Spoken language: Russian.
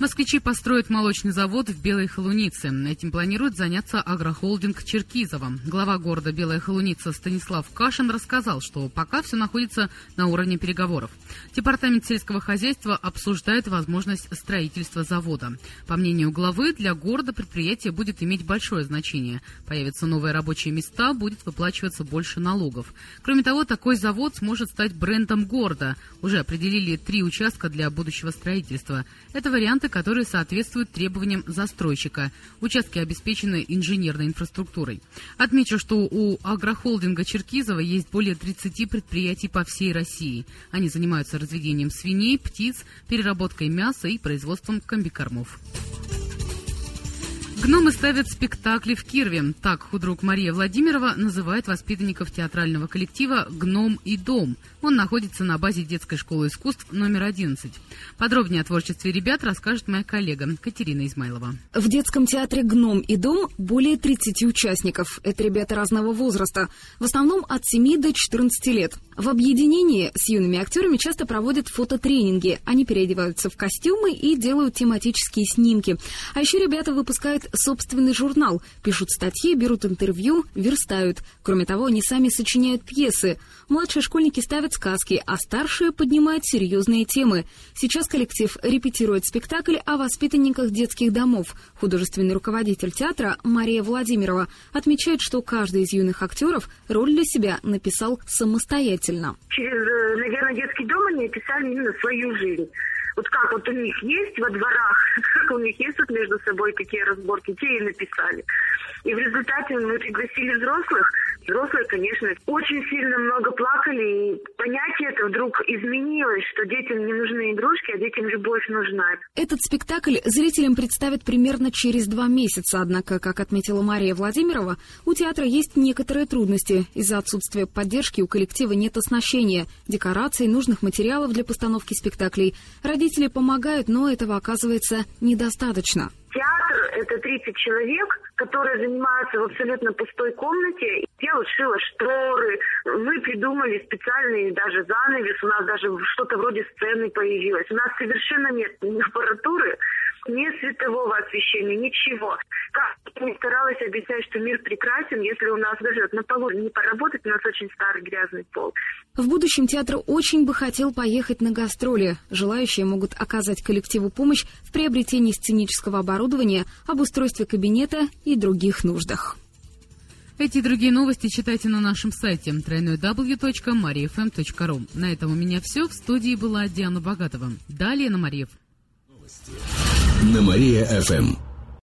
Москвичи построят молочный завод в Белой Холунице. Этим планирует заняться агрохолдинг Черкизова. Глава города Белая Холуница Станислав Кашин рассказал, что пока все находится на уровне переговоров. Департамент сельского хозяйства обсуждает возможность строительства завода. По мнению главы, для города предприятие будет иметь большое значение. Появятся новые рабочие места, будет выплачиваться больше налогов. Кроме того, такой завод сможет стать брендом города. Уже определили три участка для будущего строительства. Это варианты, которые соответствуют требованиям застройщика. Участки обеспечены инженерной инфраструктурой. Отмечу, что у агрохолдинга Черкизова есть более 30 предприятий по всей России. Они занимаются разведением свиней, птиц, переработкой мяса и производством комбикормов. Гномы ставят спектакли в Кирве. Так худрук Мария Владимирова называет воспитанников театрального коллектива «Гном и дом». Он находится на базе детской школы искусств номер 11. Подробнее о творчестве ребят расскажет моя коллега Катерина Измайлова. В детском театре «Гном и дом» более 30 участников. Это ребята разного возраста. В основном от 7 до 14 лет. В объединении с юными актерами часто проводят фототренинги. Они переодеваются в костюмы и делают тематические снимки. А еще ребята выпускают собственный журнал, пишут статьи, берут интервью, верстают. Кроме того, они сами сочиняют пьесы. Младшие школьники ставят сказки, а старшие поднимают серьезные темы. Сейчас коллектив репетирует спектакль о воспитанниках детских домов. Художественный руководитель театра Мария Владимирова отмечает, что каждый из юных актеров роль для себя написал самостоятельно самостоятельно. Через, э, наверное, детский дом они описали именно свою жизнь. Вот как вот у них есть во дворах, как у них есть вот между собой какие разборки, те и написали. И в результате мы пригласили взрослых. Взрослые, конечно, очень сильно много плакали, и понятие это вдруг изменилось, что детям не нужны игрушки, а детям любовь нужна. Этот спектакль зрителям представят примерно через два месяца, однако, как отметила Мария Владимирова, у театра есть некоторые трудности. Из-за отсутствия поддержки у коллектива нет оснащения, декораций, нужных материалов для постановки спектаклей. Родители помогают, но этого оказывается недостаточно. Театр — это 30 человек, которые занимаются в абсолютно пустой комнате. Я вот шила шторы, мы придумали специальный даже занавес, у нас даже что-то вроде сцены появилось. У нас совершенно нет ни аппаратуры, ни светового освещения, ничего. Как не старалась объяснять, что мир прекрасен, если у нас даже на полу не поработать, у нас очень старый грязный пол. В будущем театр очень бы хотел поехать на гастроли. Желающие могут оказать коллективу помощь в приобретении сценического оборудования, обустройстве кабинета и других нуждах. Эти и другие новости читайте на нашем сайте www.mariafm.ru. На этом у меня все. В студии была Диана Богатова. Далее на Мариев. На Мария-ФМ.